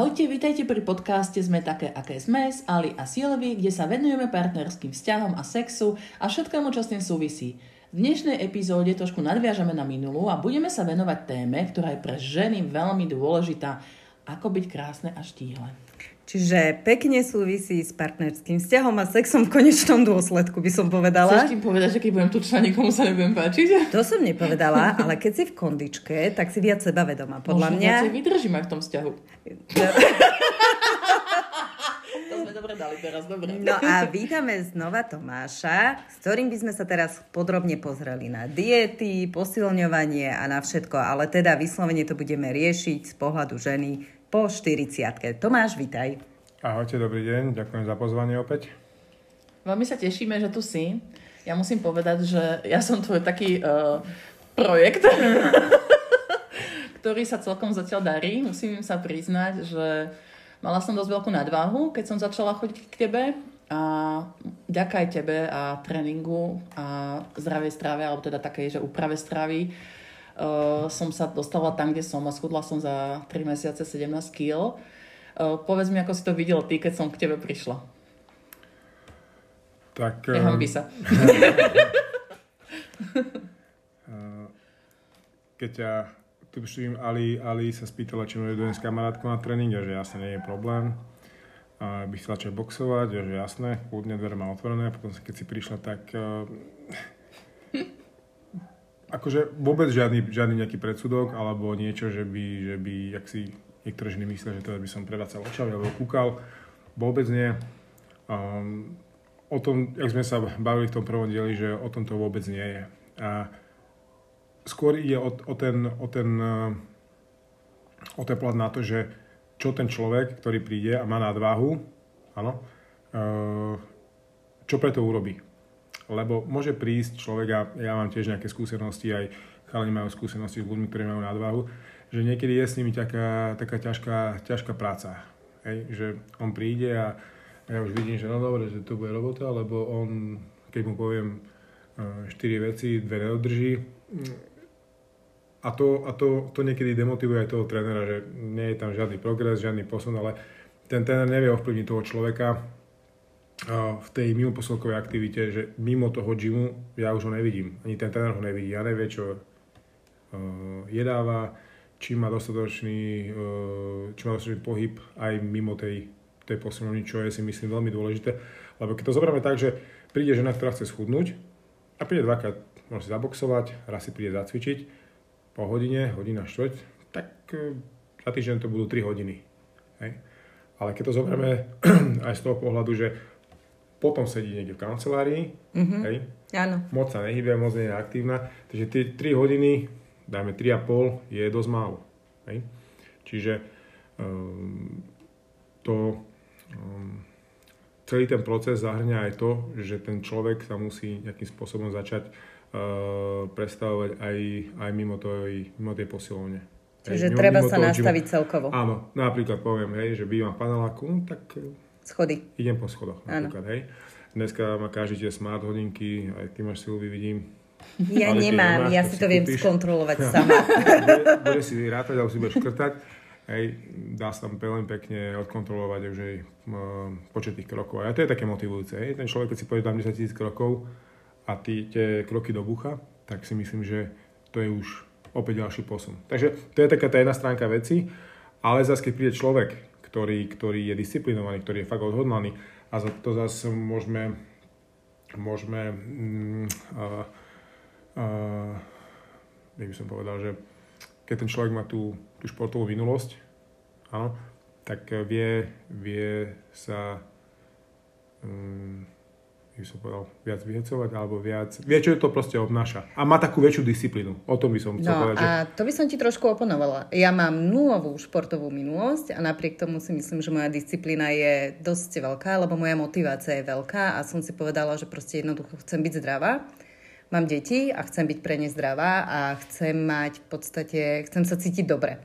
Ahojte, vítajte pri podcaste Sme také, aké sme s Ali a Silvi, kde sa venujeme partnerským vzťahom a sexu a všetkému, čo s tým súvisí. V dnešnej epizóde trošku nadviažeme na minulú a budeme sa venovať téme, ktorá je pre ženy veľmi dôležitá. Ako byť krásne a štíhle. Čiže pekne súvisí s partnerským vzťahom a sexom v konečnom dôsledku, by som povedala. Chceš tým povedať, že keď budem tučná, nikomu sa nebudem páčiť? To som nepovedala, ale keď si v kondičke, tak si viac sebavedomá. Podľa Možno mňa... viacej vydržím aj v tom vzťahu. to sme dobre dali teraz, dobre. No a vítame znova Tomáša, s ktorým by sme sa teraz podrobne pozreli na diety, posilňovanie a na všetko, ale teda vyslovene to budeme riešiť z pohľadu ženy po 40 Tomáš, vitaj. Ahojte, dobrý deň, ďakujem za pozvanie opäť. Veľmi sa tešíme, že tu si. Ja musím povedať, že ja som tvoj taký uh, projekt, ktorý sa celkom zatiaľ darí. Musím sa priznať, že mala som dosť veľkú nadváhu, keď som začala chodiť k tebe a ďakaj tebe a tréningu a zdravej strave, alebo teda takej, že úprave stravy, uh, som sa dostala tam, kde som a schudla som za 3 mesiace 17 kg. Uh, povedz mi, ako si to videl ty, keď som k tebe prišla. Tak... Nehambi sa. keď ťa tuším, Ali, Ali sa spýtala, či môže dojsť s kamarátkou na tréning, a že jasne nie je problém. A by chcela čo boxovať, a že jasné, kľudne dvere má otvorené. Potom keď si prišla, tak uh, akože vôbec žiadny, žiadny nejaký predsudok alebo niečo, že by, že by jak si niektoré ženy myslia, že teda by som prevácal očami alebo kúkal. Vôbec nie. Um, o tom, jak sme sa bavili v tom prvom dieli, že o tom to vôbec nie je. A skôr ide o, o ten, o ten, o ten pohľad na to, že čo ten človek, ktorý príde a má nadváhu, áno, uh, čo preto urobí lebo môže prísť človek, a ja mám tiež nejaké skúsenosti, aj chalani majú skúsenosti s ľuďmi, ktorí majú nadvahu, že niekedy je s nimi taká, taká ťažká, ťažká práca. Hej? Že on príde a ja už vidím, že no dobre, že to bude robota, lebo on, keď mu poviem 4 e, veci, dve neodrží. A to, a to, to niekedy demotivuje aj toho trénera, že nie je tam žiadny progres, žiadny posun, ale ten tréner nevie ovplyvniť toho človeka, v tej mimo aktivite, že mimo toho gymu ja už ho nevidím. Ani ten tréner ho nevidí. Ja nevie, čo uh, jedáva, či má dostatočný, uh, či má dostatočný pohyb aj mimo tej, tej posilňovny, čo je si myslím veľmi dôležité. Lebo keď to zoberieme tak, že príde žena, ktorá chce schudnúť a príde dvakrát, môže si zaboxovať, raz si príde zacvičiť, po hodine, hodina štvrť, tak uh, za týždeň to budú 3 hodiny. Hej? Ale keď to zoberieme aj z toho pohľadu, že potom sedí niekde v kancelárii, mm-hmm. hej, Áno. moc sa nehybia, moc nie je aktívna, takže tie 3 hodiny, dajme 3,5, je dosť málo. Hej. Čiže um, to, um, celý ten proces zahrňa aj to, že ten človek sa musí nejakým spôsobom začať uh, predstavovať aj, aj mimo, tej, mimo tej posilovne. Čiže treba sa nastaviť čiže, celkovo. Áno, napríklad poviem, hej, že bývam v paneláku, tak Schody. Idem po schodoch napríklad, hej. Dneska má každý tie smart hodinky, aj ty máš Silvi, vidím. Ja Ale nemám, nemáš, ja si to viem kúpiš. skontrolovať sama. bude, bude si rátať, alebo si budeš škrtať. Hej, dá sa tam veľmi pekne odkontrolovať už aj počet tých krokov. A to je také motivujúce. Hej. Ten človek, keď si povie tam 10 tisíc krokov a ty tie kroky do bucha, tak si myslím, že to je už opäť ďalší posun. Takže to je taká tá jedna stránka veci, ale zase keď príde človek, ktorý, ktorý je disciplinovaný, ktorý je fakt odhodlaný. A za to zase môžeme, môžeme mm, uh, uh, by som povedal, že keď ten človek má tú, tú športovú minulosť, áno, tak vie, vie sa um, by som povedal, viac vyhecovať, alebo viac, vie, čo to proste obnáša. A má takú väčšiu disciplínu. O tom by som chcel no, povedať. a že... to by som ti trošku oponovala. Ja mám nulovú športovú minulosť a napriek tomu si myslím, že moja disciplína je dosť veľká, lebo moja motivácia je veľká a som si povedala, že proste jednoducho chcem byť zdravá. Mám deti a chcem byť pre ne zdravá a chcem mať v podstate, chcem sa cítiť dobre.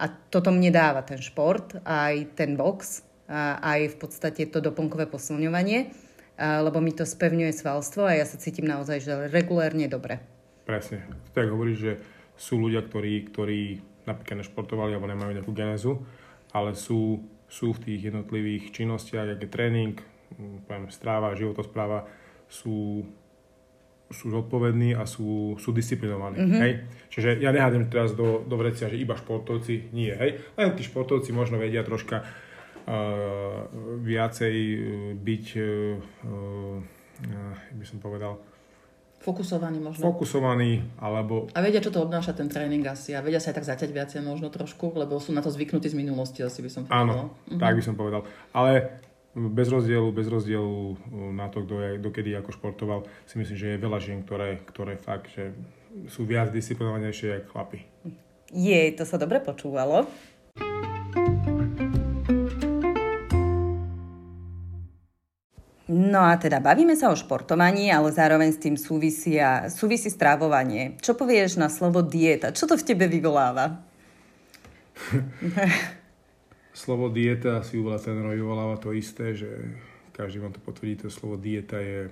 A toto mne dáva ten šport, aj ten box, a aj v podstate to doplnkové posilňovanie lebo mi to spevňuje svalstvo a ja sa cítim naozaj že regulérne dobre. Presne. Tak hovoríš, že sú ľudia, ktorí, ktorí napríklad nešportovali alebo nemajú nejakú genézu ale sú, sú v tých jednotlivých činnostiach, je tréning, poviem, stráva, životospráva, sú, sú zodpovední a sú, sú disciplinovaní. Mm-hmm. Hej? Čiže ja nehádem teraz do, do vrecia, že iba športovci nie. Hej? Len tí športovci možno vedia troška viacej byť, uh, uh, by som povedal, Fokusovaný možno. Fokusovaný, alebo... A vedia, čo to obnáša ten tréning asi. A vedia sa aj tak zaťať viacej možno trošku, lebo sú na to zvyknutí z minulosti, asi by som povedal. Áno, mhm. tak by som povedal. Ale bez rozdielu, bez rozdielu na to, kto je, dokedy ako športoval, si myslím, že je veľa žien, ktoré, ktoré fakt, že sú viac disciplinovanejšie ako chlapi. Jej, to sa dobre počúvalo. No a teda bavíme sa o športovaní, ale zároveň s tým súvisia, súvisí strávovanie. Čo povieš na slovo dieta? Čo to v tebe vyvoláva? slovo dieta si u veľa trénerov vyvoláva to isté, že každý vám to potvrdí, to slovo dieta je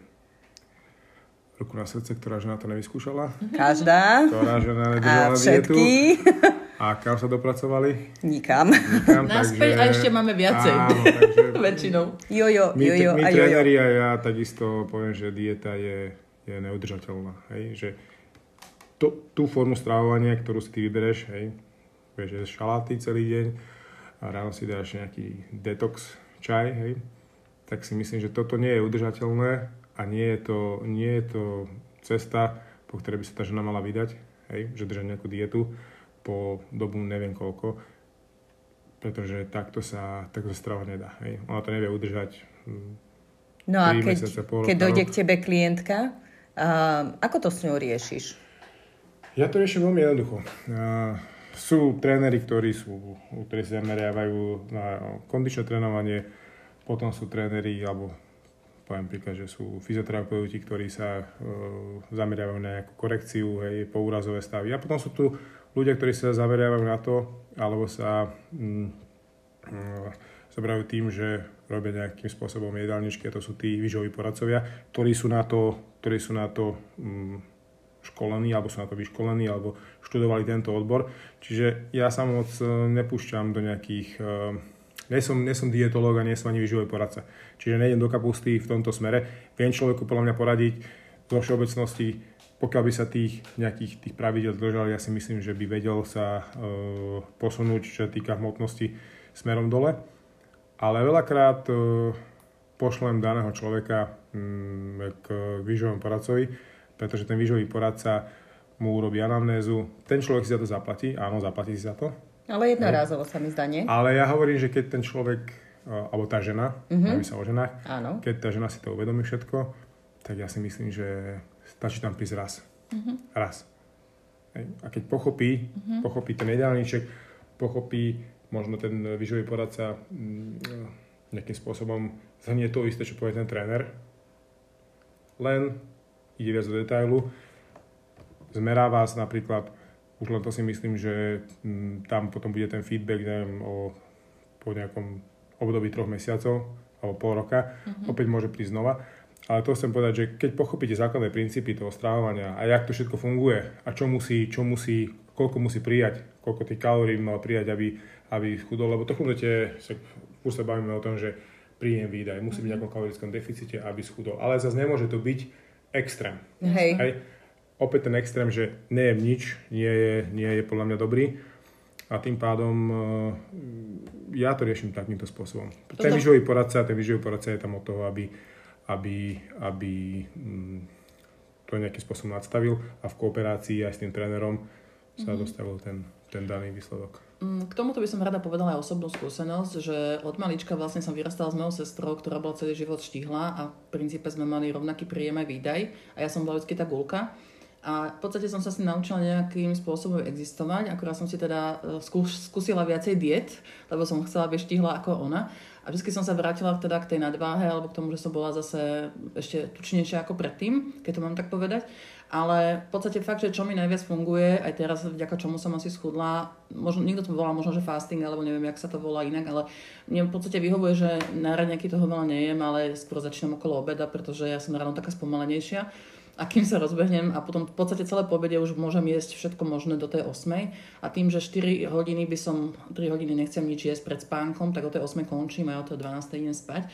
ruku na srdce, ktorá žena to nevyskúšala. Každá. Ktorá žena nedržala dietu. A kam sa dopracovali? Nikam. Nikam Naspäť takže... a ešte máme viacej. Áno, takže... Väčšinou. Jojo, my, jojo my, a tréneri a ja takisto poviem, že dieta je, je neudržateľná. Hej? Že to, tú formu stravovania, ktorú si ty vybereš, hej, vieš, že šaláty celý deň a ráno si dáš nejaký detox čaj, hej, tak si myslím, že toto nie je udržateľné a nie je to, nie je to cesta, po ktorej by sa tá žena mala vydať, hej, že držať nejakú dietu po dobu neviem koľko, pretože takto sa, takto sa strava nedá. Hej. Ona to nevie udržať hm, No a keď, mesiace, keď dojde k tebe klientka, uh, ako to s ňou riešiš? Ja to riešim veľmi jednoducho. Uh, sú tréneri, ktorí, sú, ktorí sa zameriavajú na kondičné trénovanie, potom sú tréneri, alebo poviem príklad, že sú fyzioterapeuti, ktorí sa uh, zameriavajú na nejakú korekciu, hej, úrazové stavy. A potom sú tu ľudia, ktorí sa zameriavajú na to, alebo sa mm, mm, tým, že robia nejakým spôsobom jedálničky, a to sú tí výživoví poradcovia, ktorí sú na to, ktorí sú na to mm, školení, alebo sú na to vyškolení, alebo študovali tento odbor. Čiže ja sa moc e, nepúšťam do nejakých... Uh, nie som, nie som dietológ a nie som ani výživový poradca. Čiže nejdem do kapusty v tomto smere. Viem človeku podľa mňa poradiť zo všeobecnosti pokiaľ by sa tých nejakých tých pravidel držal, ja si myslím, že by vedel sa e, posunúť, čo sa týka hmotnosti smerom dole. Ale veľakrát e, pošlem daného človeka mm, k výživovému poradcovi, pretože ten výživový poradca mu urobí anamnézu. Ten človek si za to zaplatí, áno, zaplatí si za to. Ale jednorázovo sa mi zdá, nie? Ale ja hovorím, že keď ten človek, e, alebo tá žena, mm-hmm. sa o ženách, áno. keď tá žena si to uvedomí všetko, tak ja si myslím, že stačí tam prísť raz. Mm-hmm. Raz. A keď pochopí, mm-hmm. pochopí ten ideálniček, pochopí možno ten výživový poradca mm, nejakým spôsobom zhrnie to isté, čo povie ten tréner, len ide viac do detailu, zmerá vás napríklad, už len to si myslím, že mm, tam potom bude ten feedback, neviem, o, po nejakom období troch mesiacov alebo pol roka, mm-hmm. opäť môže prísť znova ale to chcem povedať, že keď pochopíte základné princípy toho strávania a jak to všetko funguje a čo musí, čo musí, koľko musí prijať, koľko tých kalórií mal prijať, aby, aby schudol, lebo to chudnete, už sa bavíme o tom, že príjem výdaj musí byť v nejakom kalorickom deficite, aby schudol. Ale zase nemôže to byť extrém. Hej. Hej. Opäť ten extrém, že nejem nič, nie je, nie je podľa mňa dobrý. A tým pádom eh, ja to riešim takýmto spôsobom. Ten výživový poradca, ten výživový poradca je tam od toho, aby aby, aby mm, to nejakým spôsobom nadstavil a v kooperácii aj s tým trénerom sa mm-hmm. dostavil ten, ten daný výsledok. Mm, k tomuto by som rada povedala aj osobnú skúsenosť, že od malička vlastne som vyrastala s mojou sestrou, ktorá bola celý život štihla a v princípe sme mali rovnaký príjem aj výdaj a ja som bola vždy tá gulka. A v podstate som sa si naučila nejakým spôsobom existovať, akorát som si teda e, skús, skúsila viacej diet, lebo som chcela byť štihla ako ona. A vždy som sa vrátila teda k tej nadváhe alebo k tomu, že som bola zase ešte tučnejšia ako predtým, keď to mám tak povedať. Ale v podstate fakt, že čo mi najviac funguje, aj teraz vďaka čomu som asi schudla, možno, niekto to volá možno, že fasting, alebo neviem, jak sa to volá inak, ale mne v podstate vyhovuje, že na raňaky toho veľa nejem, ale skôr začínam okolo obeda, pretože ja som ráno taká spomalenejšia. A kým sa rozbehnem a potom v podstate celé pobede už môžem jesť všetko možné do tej 8. A tým, že 4 hodiny by som, 3 hodiny nechcem nič jesť pred spánkom, tak o tej 8 končím a o tej 12 idem spať.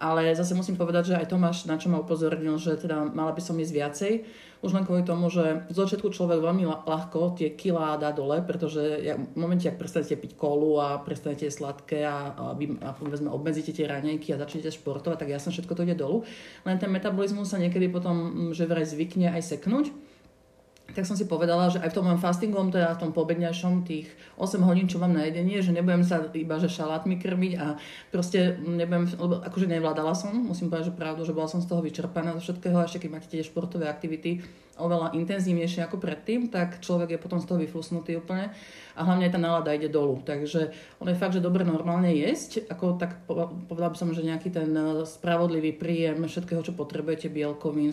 Ale zase musím povedať, že aj Tomáš na čo ma upozornil, že teda mala by som jesť viacej, už len kvôli tomu, že v začiatku človek veľmi ľahko tie kilá dá dole, pretože v momente, ak prestanete piť kolu a prestanete sladké a, a, a povedzme, obmedzíte tie raňajky a začnete športovať, tak jasne všetko to ide dolu. Len ten metabolizmus sa niekedy potom, že vraj zvykne aj seknúť tak som si povedala, že aj v tom mojom fastingom, teda v tom pobedňašom, tých 8 hodín, čo mám na jedenie, že nebudem sa iba že šalátmi krmiť a proste nebudem, lebo akože nevládala som, musím povedať, že pravdu, že bola som z toho vyčerpaná zo všetkého, ešte keď máte tie športové aktivity oveľa intenzívnejšie ako predtým, tak človek je potom z toho vyflusnutý úplne a hlavne aj tá nálada ide dolu. Takže on je fakt, že dobre normálne jesť, ako tak povedala by som, že nejaký ten eh, spravodlivý príjem všetkého, čo potrebujete, bielkovín,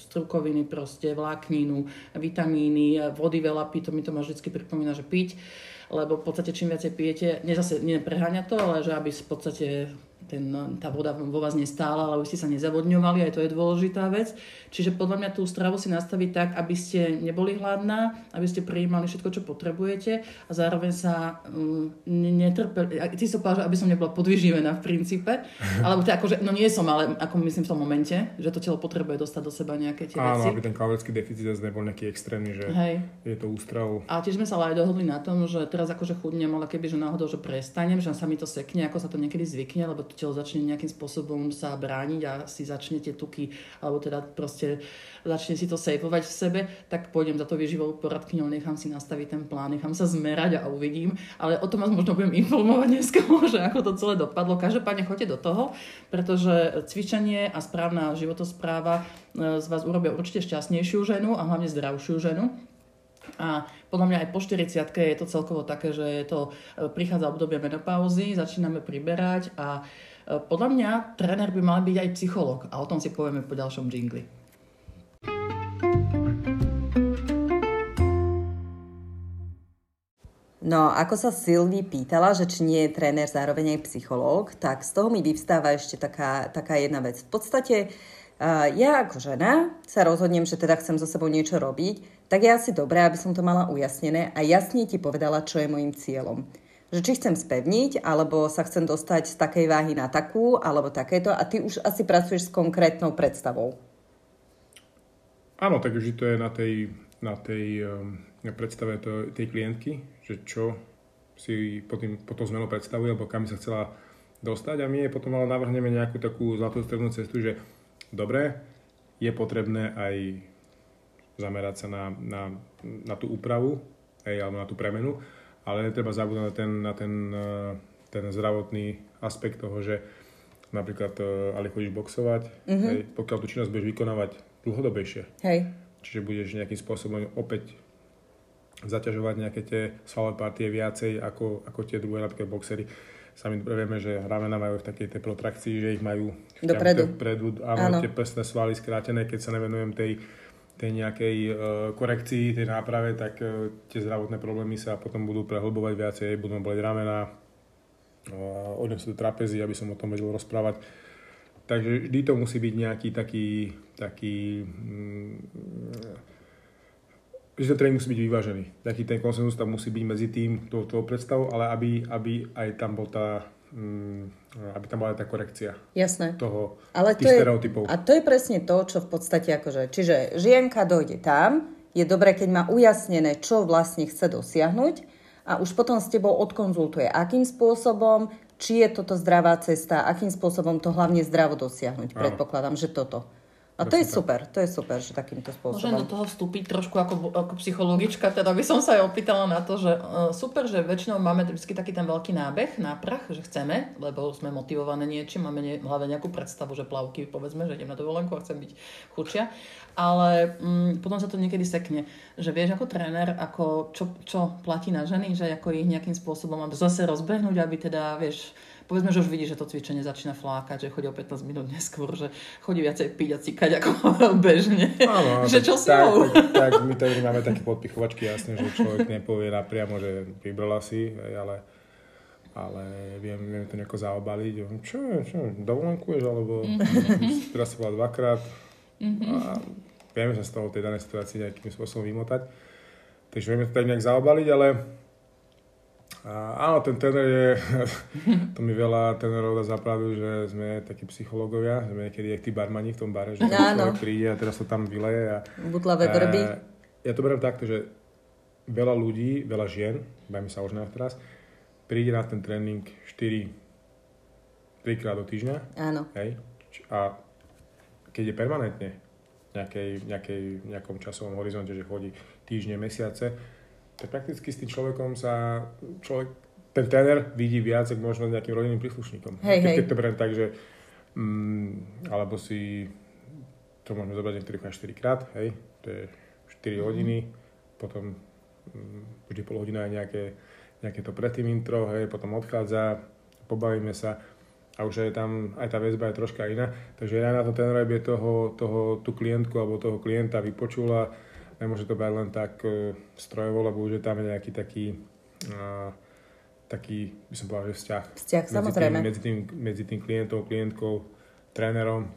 strukoviny, proste vlákninu, vitamíny, vody veľa piť, to mi to ma vždy pripomína, že piť, lebo v podstate čím viacej pijete, nie zase nepreháňa to, ale že aby v podstate ten, tá voda vo vás nestála, ale aby ste sa nezavodňovali, aj to je dôležitá vec. Čiže podľa mňa tú stravu si nastaviť tak, aby ste neboli hladná, aby ste prijímali všetko, čo potrebujete a zároveň sa um, netrpeli. Ty si povedal, že aby som nebola podvyživená v princípe, alebo to akože, no nie som, ale ako myslím v tom momente, že to telo potrebuje dostať do seba nejaké tie Áno, veci. aby ten kalorický deficit nebol nejaký extrémny, že Hej. je to ústrav. A tiež sme sa ale aj dohodli na tom, že teraz akože chudnem, ale keby že náhodou, že prestanem, že sa mi to sekne, ako sa to niekedy zvykne, lebo to telo začne nejakým spôsobom sa brániť a si začne tie tuky, alebo teda proste začne si to sejpovať v sebe, tak pôjdem za to výživovú poradkyňou, nechám si nastaviť ten plán, nechám sa zmerať a uvidím. Ale o tom vás možno budem informovať dneska, že ako to celé dopadlo. Každopádne choďte do toho, pretože cvičenie a správna životospráva e, z vás urobia určite šťastnejšiu ženu a hlavne zdravšiu ženu. A podľa mňa aj po 40 je to celkovo také, že je to, e, prichádza obdobie menopauzy, začíname priberať a e, podľa mňa tréner by mal byť aj psychológ a o tom si povieme po ďalšom jingli. No, ako sa Silvi pýtala, že či nie je tréner zároveň aj psychológ, tak z toho mi vyvstáva ešte taká, taká jedna vec. V podstate uh, ja ako žena sa rozhodnem, že teda chcem so sebou niečo robiť, tak je asi dobré, aby som to mala ujasnené a jasne ti povedala, čo je môjim cieľom. Že či chcem spevniť, alebo sa chcem dostať z takej váhy na takú, alebo takéto a ty už asi pracuješ s konkrétnou predstavou. Áno, tak vždy to je na tej, na tej um, na predstave to, tej klientky, že čo si potom, potom zmenu predstavuje, alebo kam sa chcela dostať a my jej potom ale navrhneme nejakú takú zlatú strednú cestu, že dobre, je potrebné aj zamerať sa na, na, na tú úpravu, aj, alebo na tú premenu, ale netreba zabúdať na ten, na ten, eh, ten zdravotný aspekt toho, že napríklad, eh, ale chodíš boxovať, mm-hmm. hej, pokiaľ tú činnosť budeš vykonávať dlhodobejšie, Hej. čiže budeš nejakým spôsobom opäť zaťažovať nejaké tie svalové partie viacej ako, ako tie druhé, napríklad boxery. Sami dobre vieme, že ramena majú v takej tej protrakcii, že ich majú Dopredu. Vpredu, áno, áno, tie prsné svaly skrátené, keď sa nevenujem tej, tej nejakej uh, korekcii, tej náprave, tak uh, tie zdravotné problémy sa potom budú prehlbovať viacej, budú boleť ramena, uh, odem sa do trapezy, aby som o tom vedel rozprávať. Takže vždy to musí byť nejaký taký, taký mm, že ten tréning musí byť vyvážený. Taký ten konsenzus tam musí byť medzi tým, tou, tou predstavou, ale aby, aby aj tam bol tá aby tam bola tá korekcia Jasné. toho, Ale tých to je, stereotypov. A to je presne to, čo v podstate akože, čiže žienka dojde tam, je dobré, keď má ujasnené, čo vlastne chce dosiahnuť a už potom s tebou odkonzultuje, akým spôsobom, či je toto zdravá cesta, akým spôsobom to hlavne zdravo dosiahnuť. Áno. Predpokladám, že toto. A to je super, to je super, že takýmto Môžem do spôsobom. toho vstúpiť trošku ako, ako psychologička, teda by som sa aj opýtala na to, že uh, super, že väčšinou máme vždy taký ten veľký nábeh, náprach, že chceme, lebo sme motivované niečím, máme ne, hlave nejakú predstavu, že plavky, povedzme, že idem na dovolenku a chcem byť chudšia, ale um, potom sa to niekedy sekne, že vieš ako tréner, ako čo, čo platí na ženy, že ako ich nejakým spôsobom mám zase rozbehnúť, aby teda, vieš, povedzme, že už vidí, že to cvičenie začína flákať, že chodí o 15 minút neskôr, že chodí viacej piť a cikať ako bežne. Áno, že tak- čo si tak, ho? tak, tak, my tady máme také podpichovačky, jasné, že človek nepovie napriamo, že vybrala si, ale, ale viem, viem to nejako zaobaliť. Čo, čo, dovolenkuješ, alebo Mhm. teraz si bola dvakrát. A vieme sa z toho tej danej situácii nejakým spôsobom vymotať. Takže vieme to tak nejak zaobaliť, ale a áno, ten tener je, to mi veľa tenerov dá zapravdu, že sme takí psychológovia, sme niekedy jak tí barmani v tom bare, že človek príde a teraz to tam vyleje. A, Butlavé vrby. a, ja to beriem takto, že veľa ľudí, veľa žien, bajme sa už na teraz, príde na ten tréning 4 3 krát do týždňa, Áno. hej, a keď je permanentne nejakej, nejakej, nejakom časovom horizonte, že chodí týždne, mesiace, tak prakticky s tým človekom sa človek, ten tréner vidí viac, ako možno nejakým rodinným príslušníkom. Hej, keď, hej. keď to beriem tak, že mm, alebo si to môžeme zobrať niektorých aj 4 krát, hej, to je 4 hodiny, potom mm, vždy pol hodina je nejaké, nejaké to predtým intro, hej, potom odchádza, pobavíme sa a už je tam, aj tá väzba je troška iná. Takže ja na to ten by toho, toho, tú klientku alebo toho klienta vypočula, nemôže to brať len tak e, strojovo, lebo už je tam nejaký taký, a, taký, by som povedal, že vzťah. Vzťah, medzi samozrejme. Tým, medzi, tým, medzi tým klientom, klientkou, trénerom,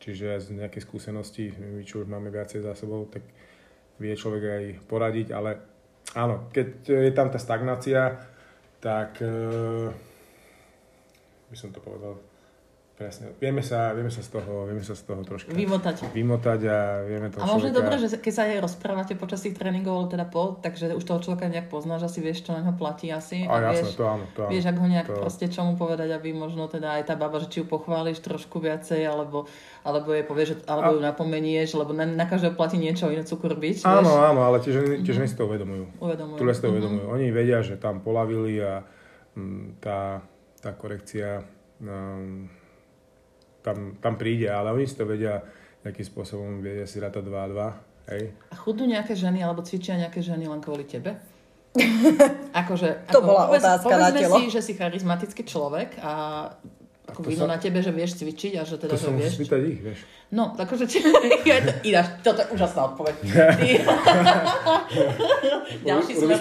čiže z nejakej skúsenosti, my čo už máme viacej za sebou, tak vie človek aj poradiť, ale áno, keď je tam tá stagnácia, tak e, by som to povedal presne. Vieme sa, vieme sa, z, toho, vieme sa z toho troška Vymotať. vymotať a vieme to A možno je človeka- dobré, že keď sa aj rozprávate počas tých tréningov, ale teda po, takže už toho človeka nejak poznáš, asi vieš, čo na ňo platí asi. A jasné, vieš, to áno, to áno. vieš, ako ho nejak to- proste čomu povedať, aby možno teda aj tá baba, že či ju pochváliš trošku viacej, alebo, alebo jej povieš, alebo ju napomenieš, lebo na, na každého platí niečo iné cukor byť, Áno, vieš, áno, ale tiež, tiež si to uvedomujú. uvedomujú. Tu to uvedomujú. Oni vedia, že tam polavili a mm, tá, tá korekcia um, tam, tam príde, ale oni si to vedia nejakým spôsobom, vedia si rátať 2 a 2, hej. A chudnú nejaké ženy, alebo cvičia nejaké ženy len kvôli tebe? akože, To bola otázka na telo. si, že si charizmatický človek a ako to vidno sa- na tebe, že vieš cvičiť a že teda, To že vieš. spýtať ich, vieš. No, akože ti... Ináč, toto je úžasná odpoveď. Ďalší smer,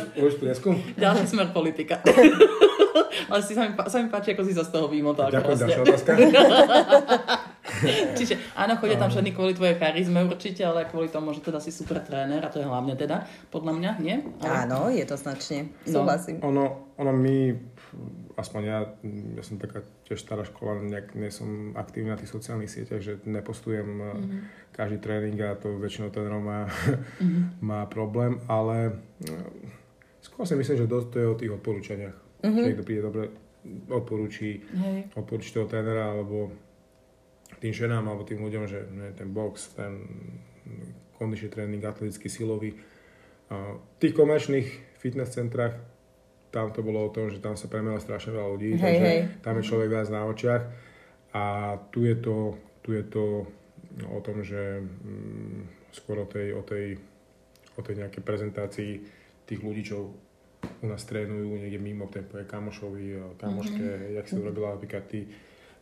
ďalší smer politika. Ale si sa mi, sa mi páči, ako si sa z toho vymotal. Ďakujem, krásne. ďalšia otázka. Čiže áno, chodia tam ženy kvôli tvojej charizme určite, ale kvôli tomu, že teda si super tréner a to je hlavne teda, podľa mňa, nie? Ale... Áno, je to značne. No. Súhlasím. Ono, ono my, aspoň ja, ja som taká tiež stará škola, nejak nie som aktívny na tých sociálnych sieťach, že nepostujem mm-hmm. každý tréning a to väčšinou trénerov má, mm-hmm. má problém, ale eh, skôr si myslím, že dosť to je o tých odporúčaniach. Mm-hmm. Že niekto príde dobre, odporúči, Hej. odporúči toho trénera alebo tým ženám alebo tým ľuďom, že ne, ten box, ten kondičný tréning, atletický, silový. V tých komerčných fitness centrách tam to bolo o tom, že tam sa premela strašne veľa ľudí, Hej, takže hej. tam je človek viac na očiach a tu je to, tu je to no, o tom, že mm, skôr o tej, o, tej, o tej nejakej prezentácii tých ľudí, čo u nás trénujú niekde mimo tempo, je kamošovi, a kamoške, mm-hmm. jak si urobila napríklad ty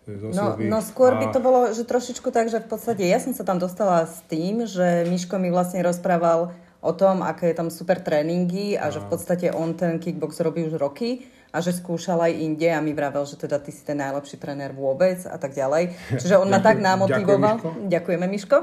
Mhm. No, no skôr by A- to bolo, že trošičku tak, že v podstate ja som sa tam dostala s tým, že Miško mi vlastne rozprával o tom, aké je tam super tréningy a že v podstate on ten kickbox robí už roky a že skúšal aj inde a mi vravel, že teda ty si ten najlepší tréner vôbec a tak ďalej. Čiže on ma tak namotivoval. ďakujem, Miško. Ďakujeme, Miško.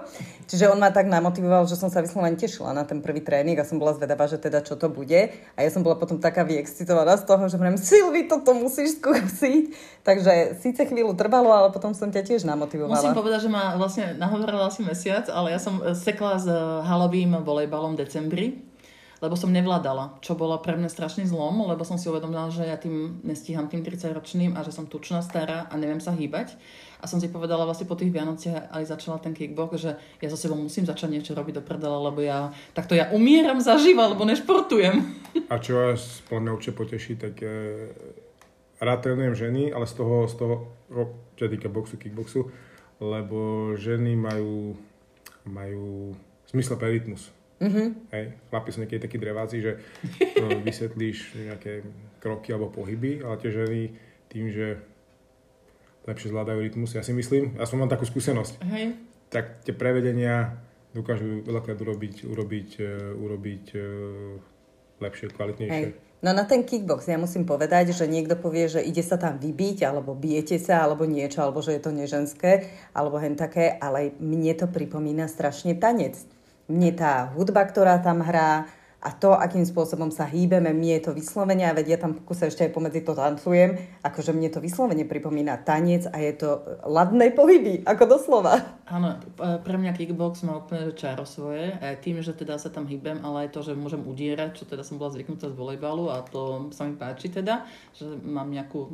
Čiže on ma tak namotivoval, že som sa vyslovene tešila na ten prvý tréning a som bola zvedavá, že teda čo to bude. A ja som bola potom taká vyexcitovaná z toho, že vrem, Silvi, toto musíš skúsiť. Takže síce chvíľu trvalo, ale potom som ťa tiež namotivovala. Musím povedať, že ma vlastne nahovorila asi mesiac, ale ja som sekla s e, halovým volejbalom v decembri, lebo som nevládala, čo bolo pre mňa strašný zlom, lebo som si uvedomila, že ja tým nestíham tým 30-ročným a že som tučná, stará a neviem sa hýbať. A som si povedala vlastne po tých Vianociach aj začala ten kickbox, že ja so sebou musím začať niečo robiť do prdela, lebo ja takto ja umieram zaživa, lebo nešportujem. A čo vás podľa určite poteší, tak e, rád trénujem ženy, ale z toho, z toho čo týka boxu, kickboxu, lebo ženy majú, majú zmysel pre rytmus. Mm-hmm. Hej, chlapi sú niekedy takí dreváci, že no, vysvetlíš nejaké kroky alebo pohyby, ale tie ženy tým, že lepšie zvládajú rytmus, ja si myslím, ja som mám takú skúsenosť, Hej. tak tie prevedenia dokážu veľakrát urobiť, urobiť, e, urobiť e, lepšie, kvalitnejšie. Hej. No na ten kickbox ja musím povedať, že niekto povie, že ide sa tam vybiť, alebo bijete sa, alebo niečo, alebo že je to neženské, alebo hen také, ale mne to pripomína strašne tanec. Mne tá hudba, ktorá tam hrá, a to, akým spôsobom sa hýbeme, mne je to vyslovene, a veď ja tam kuse ešte aj pomedzi to tancujem, akože mne to vyslovene pripomína tanec a je to ladné pohyby, ako doslova. Áno, pre mňa kickbox má úplne čaro svoje, aj tým, že teda sa tam hýbem, ale aj to, že môžem udierať, čo teda som bola zvyknutá z volejbalu a to sa mi páči teda, že mám nejakú...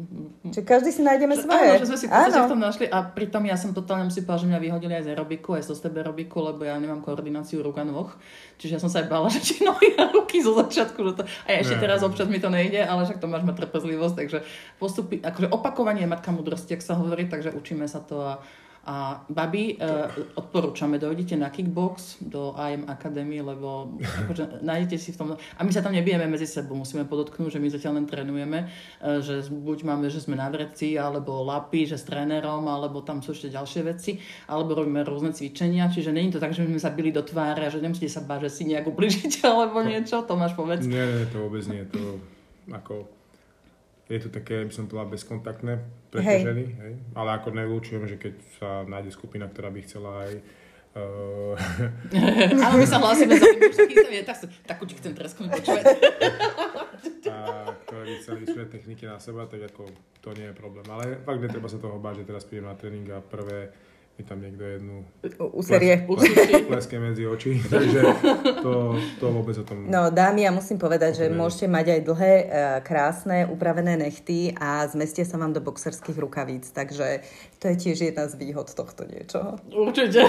Čiže každý si nájdeme že, svoje. Áno, že sme si v tom našli a pritom ja som totálne musím povedať, že mňa vyhodili aj z aerobiku, aj zo stebe aerobiku, lebo ja nemám koordináciu rúk a nôh, čiže ja som sa aj bála, že či nohy ruky zo začiatku, že to, a ešte ne. teraz občas mi to nejde, ale však to máš mať trpezlivosť, takže postupy, akože opakovanie je matka múdrosti, ak sa hovorí, takže učíme sa to a a babi, uh, odporúčame, dojdite na kickbox do IM Academy, lebo akože, nájdete si v tom... A my sa tam nebijeme medzi sebou, musíme podotknúť, že my zatiaľ len trénujeme, uh, že buď máme, že sme na vreci, alebo lapy, že s trénerom, alebo tam sú ešte ďalšie veci, alebo robíme rôzne cvičenia, čiže není to tak, že by sme sa bili do tváre že nemusíte sa báť, že si nejak ubližíte, alebo niečo, to máš povedz. Nie, nie, to vôbec nie, to ako je to také, by som povedal, bezkontaktné pre hej. ženy, hej? ale ako nevylúčujem, že keď sa nájde skupina, ktorá by chcela aj Uh... Ale my sa hlásime za tým, tak, takú ti chcem tresknúť, počúvať. A ktoré by chceli vyskúšať techniky na seba, tak ako to nie je problém. Ale fakt netreba sa toho báť, že teraz prídem na tréning a prvé mi tam niekto jednu Userie. pleske medzi oči, takže to, to vôbec o tom... No dámy, ja musím povedať, že môžete mať aj dlhé, e, krásne, upravené nechty a zmestie sa vám do boxerských rukavíc, takže to je tiež jedna z výhod tohto niečoho. Určite.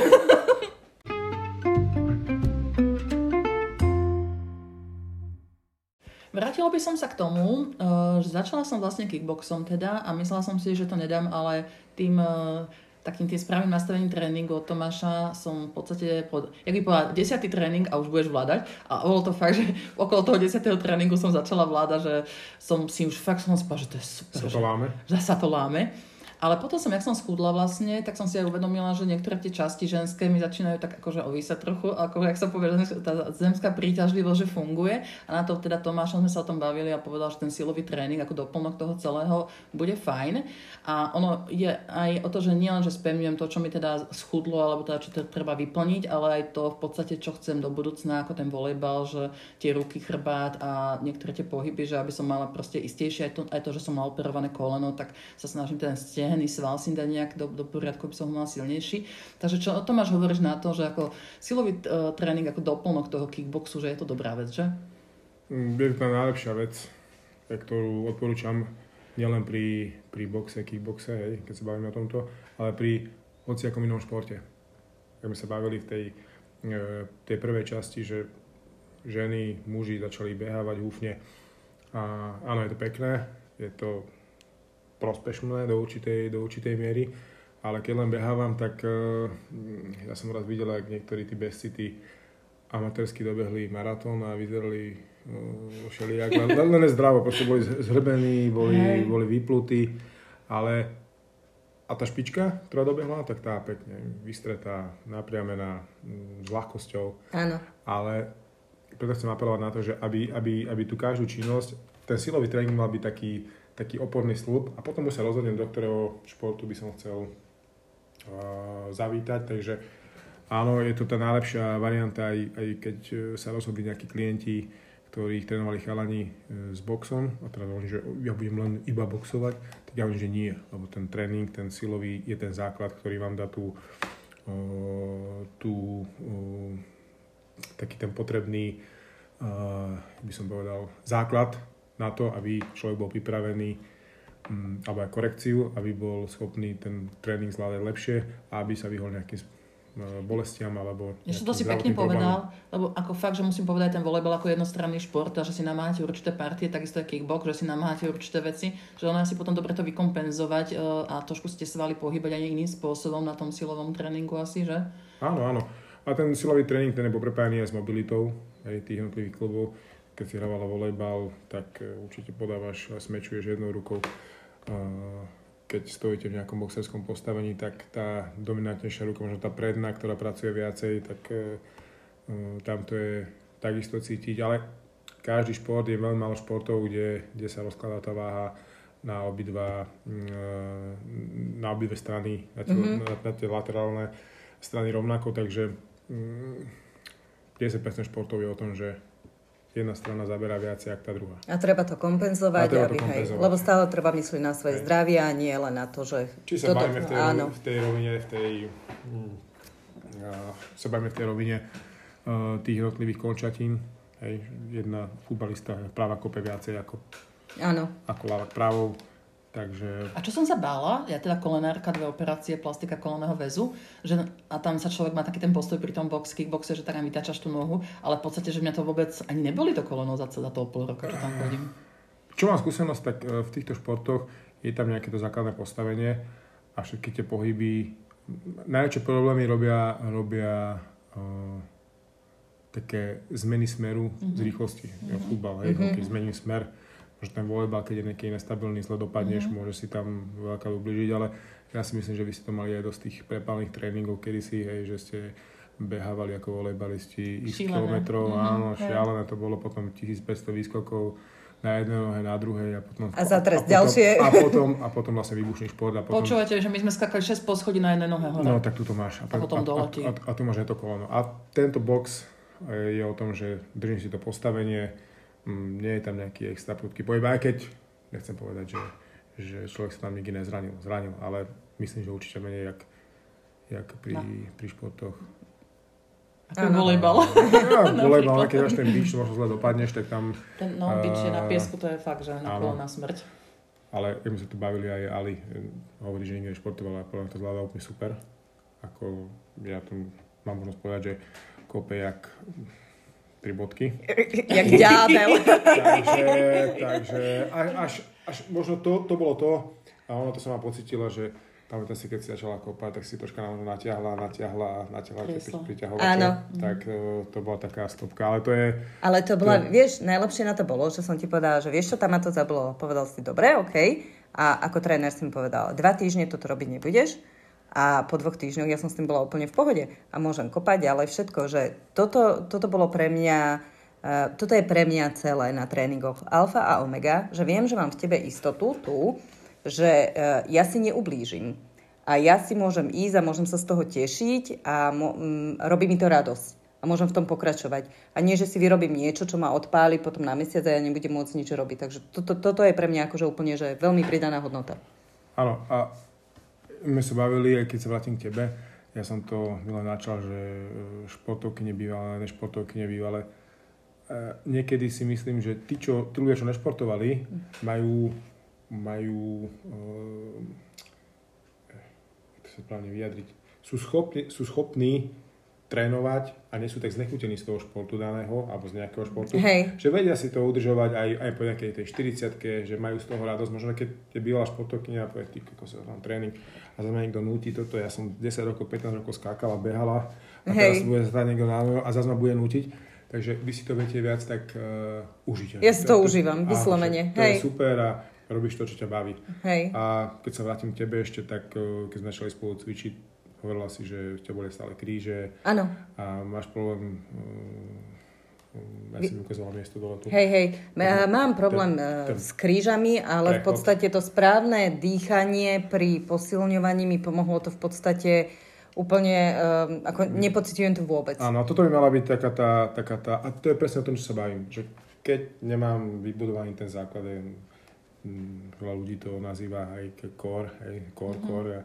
Vrátila by som sa k tomu, že začala som vlastne kickboxom teda a myslela som si, že to nedám, ale tým e, takým tým správnym nastavením tréningu od Tomáša som v podstate, pod, jak by povedala, desiatý tréning a už budeš vládať. A bolo to fakt, že okolo toho desiatého tréningu som začala vládať, že som si už fakt som spala, že to je super. Sa to láme. Že, že sa to láme. Ale potom som, jak som schudla vlastne, tak som si aj uvedomila, že niektoré tie časti ženské mi začínajú tak akože ovýsať trochu, ako jak sa že tá zemská príťažlivosť, že funguje. A na to teda Tomášom sme sa o tom bavili a povedal, že ten silový tréning ako doplnok toho celého bude fajn. A ono je aj o to, že nie len, že spevňujem to, čo mi teda schudlo, alebo teda, čo to treba vyplniť, ale aj to v podstate, čo chcem do budúcna, ako ten volejbal, že tie ruky, chrbát a niektoré tie pohyby, že aby som mala proste istejšie aj to, aj to že som mala operované koleno, tak sa snažím ten stehenný sval si dať nejak do, do poriadku, aby som ho mal silnejší. Takže čo o tom máš hovoriť na to, že ako silový uh, tréning ako doplnok toho kickboxu, že je to dobrá vec, že? Mm, je to najlepšia vec, ktorú odporúčam nielen pri, pri boxe, kickboxe, hej, keď sa bavíme o tomto, ale pri hociakom inom športe. Keď sme sa bavili v tej, e, tej prvej časti, že ženy, muži začali behávať húfne. A áno, je to pekné, je to prospešné do určitej, do určitej miery, ale keď len behávam, tak uh, ja som raz videl, ak niektorí tí bezcity amatérsky dobehli maratón a vyzerali uh, všelijak, len, len, len zdravo, proste boli zhrbení, boli, hey. boli vyplutí, ale a tá špička, ktorá dobehla, tak tá pekne vystretá, napriamená, s ľahkosťou. Áno. Ale preto chcem apelovať na to, že aby, aby, aby tú každú činnosť, ten silový tréning mal byť taký, taký oporný slub. A potom už sa rozhodnem, do ktorého športu by som chcel uh, zavítať, takže áno, je to tá najlepšia varianta, aj, aj keď e, sa rozhodli nejakí klienti, ktorých trénovali chalani e, s boxom. A teda hovorím, že ja budem len iba boxovať, tak ja hovorím, že nie, lebo ten tréning, ten silový je ten základ, ktorý vám dá tú, uh, tú uh, taký ten potrebný, uh, by som povedal, základ na to, aby človek bol pripravený um, alebo aj korekciu, aby bol schopný ten tréning zvládať lepšie a aby sa vyhol nejakým e, bolestiam alebo Ešte to si pekne povedal, lebo ako fakt, že musím povedať ten volejbal ako jednostranný šport a že si namáhate určité partie, takisto je kickbox, že si namáhate určité veci, že ono si potom dobre to vykompenzovať e, a trošku ste svali pohybať aj iným spôsobom na tom silovom tréningu asi, že? Áno, áno. A ten silový tréning, ten je poprepájaný aj s mobilitou aj tých jednotlivých klubov keď si hrávala volejbal, tak e, určite podávaš a smečuješ jednou rukou. Keď stojíte v nejakom boxerskom postavení, tak tá dominantnejšia ruka, možno tá predná, ktorá pracuje viacej, tak e, e, tam to je takisto cítiť. Ale každý šport je veľmi málo športov, kde, kde sa rozkladá tá váha na obidva, na obidve strany, na tie, mm-hmm. na, na tie laterálne strany rovnako, takže mm, 50% športov je o tom, že jedna strana zabera viacej, ako tá druhá. A treba to kompenzovať, A treba aby, to hej, kompenzovať. lebo stále treba myslieť na svoje Hej. zdravie a nie len na to, že... Či sa toto- bavíme v tej, áno. v tej rovine, v tej, a, sa bavíme v tej rovine uh, tých jednotlivých končatín. Hej, jedna futbalista práva kope viacej ako, Áno. ako ľava právou. Takže A čo som sa bála, ja teda kolenárka, dve operácie, plastika koleného väzu, že, a tam sa človek má taký ten postoj pri tom box, kickboxe, že tak nám vytáčaš tú nohu, ale v podstate, že mňa to vôbec ani neboli to koleno za, za toho pol roka, čo tam chodím. čo mám skúsenosť, tak e, v týchto športoch je tam nejaké to základné postavenie a všetky tie pohyby. Najväčšie problémy robia, robia uh, také zmeny smeru mm-hmm. z rýchlosti. Mm-hmm. Futbal, hej, mm-hmm. keď zmením smer, možno ten volejbal, keď je nejaký nestabilný, zle dopadneš, mm-hmm. môže si tam veľká ubližiť, ale ja si myslím, že by si to mali aj dosť tých prepálnych tréningov, kedy si, hej, že ste behávali ako volejbalisti x kilometrov, Mhm, áno, šialené, to bolo potom 1500 výskokov na jednej nohe, na druhej a potom... A za trest potom, ďalšie. A potom, a potom vlastne výbušný šport a potom... Počúvate, že my sme skakali 6 poschodí na jednej nohe hore. No, tak tu to máš. A potom a, a, a, a tu máš aj to koleno. A tento box e, je o tom, že držím si to postavenie, mm, nie je tam nejaký extra prudký pohyb, aj keď nechcem povedať, že, že človek sa tam nikdy nezranil, zranil, ale myslím, že určite menej jak, jak pri, No. pri športoch. Ako Áno. volejbal. Ja, volejbal, keď až ten bič, možno zle dopadneš, tak tam Ten no, bič je na piesku, to je fakt, že na na smrť. Ale keď sme sa tu bavili aj Ali, eh, hovorí, že nikdy nešportoval a podľa to zvláda úplne super. Ako ja tu mám možnosť povedať, že kope jak tri bodky. Jak ďábel. takže, takže až, až, až možno to, to bolo to a ono to som ma pocitila, že pamätám si, keď si začala kopať, tak si troška na možno natiahla, natiahla, natiahla tie priťahovače. Áno. Tak eh, to bola taká stopka, ale to je, Ale to bola, To- vieš, najlepšie na to bolo, že som ti povedala, že vieš čo, tam ma to zabolo. Povedal si, dobre, OK. A ako tréner si mi povedal, dva týždne toto robiť nebudeš. A po dvoch týždňoch ja som s tým bola úplne v pohode. A môžem kopať ďalej všetko, že toto, toto bolo pre mňa, uh, toto je pre mňa celé na tréningoch alfa a omega, že viem, že mám v tebe istotu tu, že uh, ja si neublížim. A ja si môžem ísť a môžem sa z toho tešiť a mo- mm, robí mi to radosť a môžem v tom pokračovať. A nie, že si vyrobím niečo, čo ma odpáli potom na mesiac a ja nebudem môcť nič robiť. Takže toto, toto je pre mňa akože úplne že veľmi pridaná hodnota. Áno, a my sa bavili, aj keď sa vrátim k tebe, ja som to milé načal, že e, športovky nebývalé, nešportovky nebývalé. E, niekedy si myslím, že tí, čo, tí ľudia, čo nešportovali, majú, majú e, to sa správne vyjadriť, sú schopní, sú schopní trénovať a nie sú tak znechutení z toho športu daného alebo z nejakého športu, Hej. že vedia si to udržovať aj, aj po nejakej tej 40 že majú z toho radosť. Možno keď je bývalá športovkynia a povie, ty, ako sa tam tréning a za mňa niekto nutí toto, ja som 10 rokov, 15 rokov skákala, behala a teraz Hej. bude sa niekto na a zase ma bude nutiť. Takže vy si to viete viac tak uh, užite. Ja si to užívam, áno, vyslovene, To hej. je super a robíš to, čo ťa baví. Hej. A keď sa vrátim k tebe ešte, tak uh, keď sme začali spolu cvičiť, hovorila si, že ťa boli stále kríže Áno. a máš problém uh, ja si mi ukazovala miesto dole tu. Hej, hej. Mám problém ten- ten, s krížami, ale v prechod. podstate to správne dýchanie pri posilňovaní mi pomohlo to v podstate úplne, um, ako nepocitujem to vôbec. Áno, a toto by mala byť taká tá, taká tá, a to je presne o tom, čo sa bavím, že keď nemám vybudovaný ten základ, je, mm, veľa ľudí to nazýva aj core, hej, core, mm-hmm. core, a,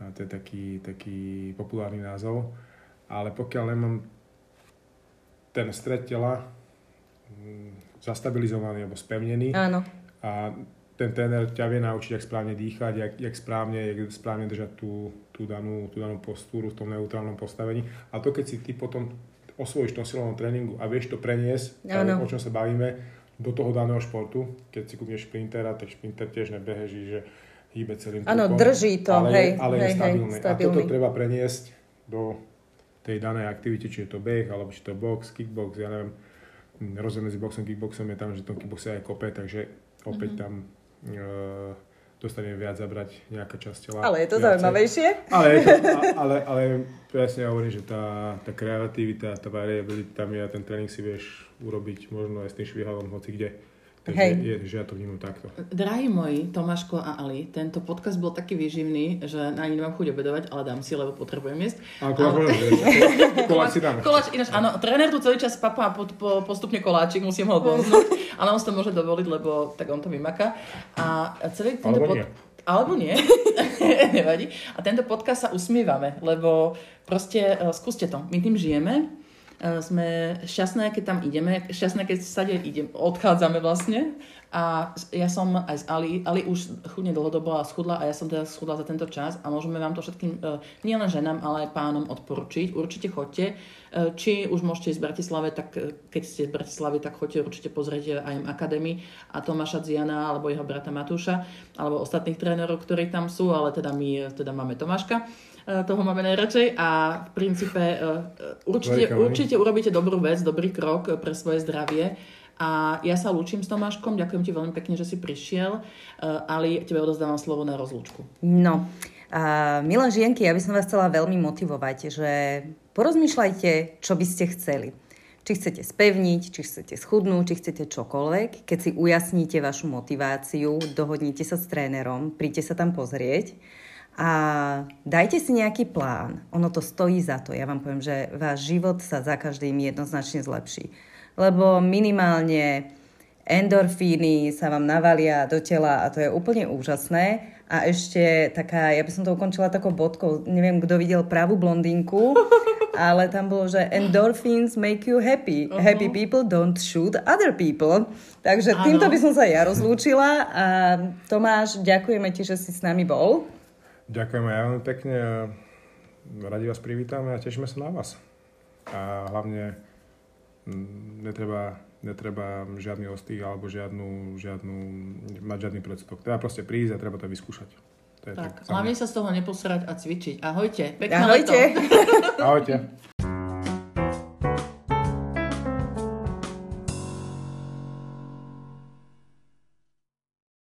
a to je taký, taký populárny názov, ale pokiaľ nemám ten stred tela mm, zastabilizovaný alebo spevnený Áno. a ten tréner ťa vie naučiť, jak správne dýchať, jak, jak správne, jak správne držať tú, tú, danú, tú danú postúru v tom neutrálnom postavení. A to, keď si ty potom osvojíš tom silovom tréningu a vieš to preniesť, Áno. o čom sa bavíme, do toho daného športu. Keď si kúpneš šprintera, tak šprinter tiež nebehe, že hýbe celým Áno, drží to, ale, hej, je, ale hej, je hej, stabilný. A toto treba preniesť do tej danej aktivity, či je to beh, alebo či to box, kickbox, ja neviem. Mm, Rozdiel medzi boxom a kickboxom je tam, že tom kickboxe aj kope, takže opäť Mhm. tam e, dostane viac zabrať nejaká časť tela. Ale je to viacej. zaujímavejšie. Ale, je to, ale, ale presne ja hovorím, že tá, tá kreativita, tá variabilita tam je a ten tréning si vieš urobiť možno aj s tým švihadlom hoci kde. Takže Hej. je, že ja to vnímam takto. Drahí moji, Tomáško a Ali, tento podcast bol taký výživný, že ani nemám chuť obedovať, ale dám si, lebo potrebujem jesť. Ale koláč Ale- koláč si dáme. Koláč, ináč, áno, tréner tu celý čas papá po, po, postupne koláčik, musím ho odboznúť, ale on si to môže dovoliť, lebo tak on to vymaká. A celý tento Alebo nie. Alebo nie, nevadí. A tento podcast sa usmievame, lebo proste uh, skúste to. My tým žijeme, sme šťastné, keď tam ideme, šťastné, keď sade idem, odchádzame vlastne. A ja som aj s Ali, Ali už chudne dlhodobo a schudla a ja som teda schudla za tento čas a môžeme vám to všetkým, uh, nielen ženám, ale aj pánom odporučiť. Určite chodte. Uh, či už môžete ísť v Bratislave, tak keď ste v Bratislave, tak chodte určite pozrieť IM Academy a Tomáša Dziana alebo jeho brata Matúša alebo ostatných trénerov, ktorí tam sú, ale teda my teda máme Tomáška toho máme najradšej a v princípe e, e, určite, určite urobíte dobrú vec, dobrý krok pre svoje zdravie a ja sa lúčim s Tomáškom, ďakujem ti veľmi pekne, že si prišiel, E, Ali, tebe odozdávam slovo na rozlúčku. No, a milé žienky, ja by som vás chcela veľmi motivovať, že porozmýšľajte, čo by ste chceli. Či chcete spevniť, či chcete schudnúť, či chcete čokoľvek. Keď si ujasníte vašu motiváciu, dohodnite sa s trénerom, príďte sa tam pozrieť a dajte si nejaký plán. Ono to stojí za to. Ja vám poviem, že váš život sa za každým jednoznačne zlepší. Lebo minimálne endorfíny sa vám navalia do tela a to je úplne úžasné. A ešte taká, ja by som to ukončila takou bodkou, neviem, kto videl pravú blondinku, ale tam bolo, že endorphins make you happy. Uh-huh. Happy people don't shoot other people. Takže Áno. týmto by som sa ja rozlúčila a Tomáš, ďakujeme ti, že si s nami bol. Ďakujeme aj veľmi pekne. a Radi vás privítame a tešíme sa na vás. A hlavne netreba, netreba žiadny ostých alebo žiadnu, žiadnu, mať žiadny predsudok. Treba proste prísť a treba to vyskúšať. To je Tak, tak. hlavne sa z toho neposrať a cvičiť. Ahojte, pekné Ahojte. leto. Ahojte.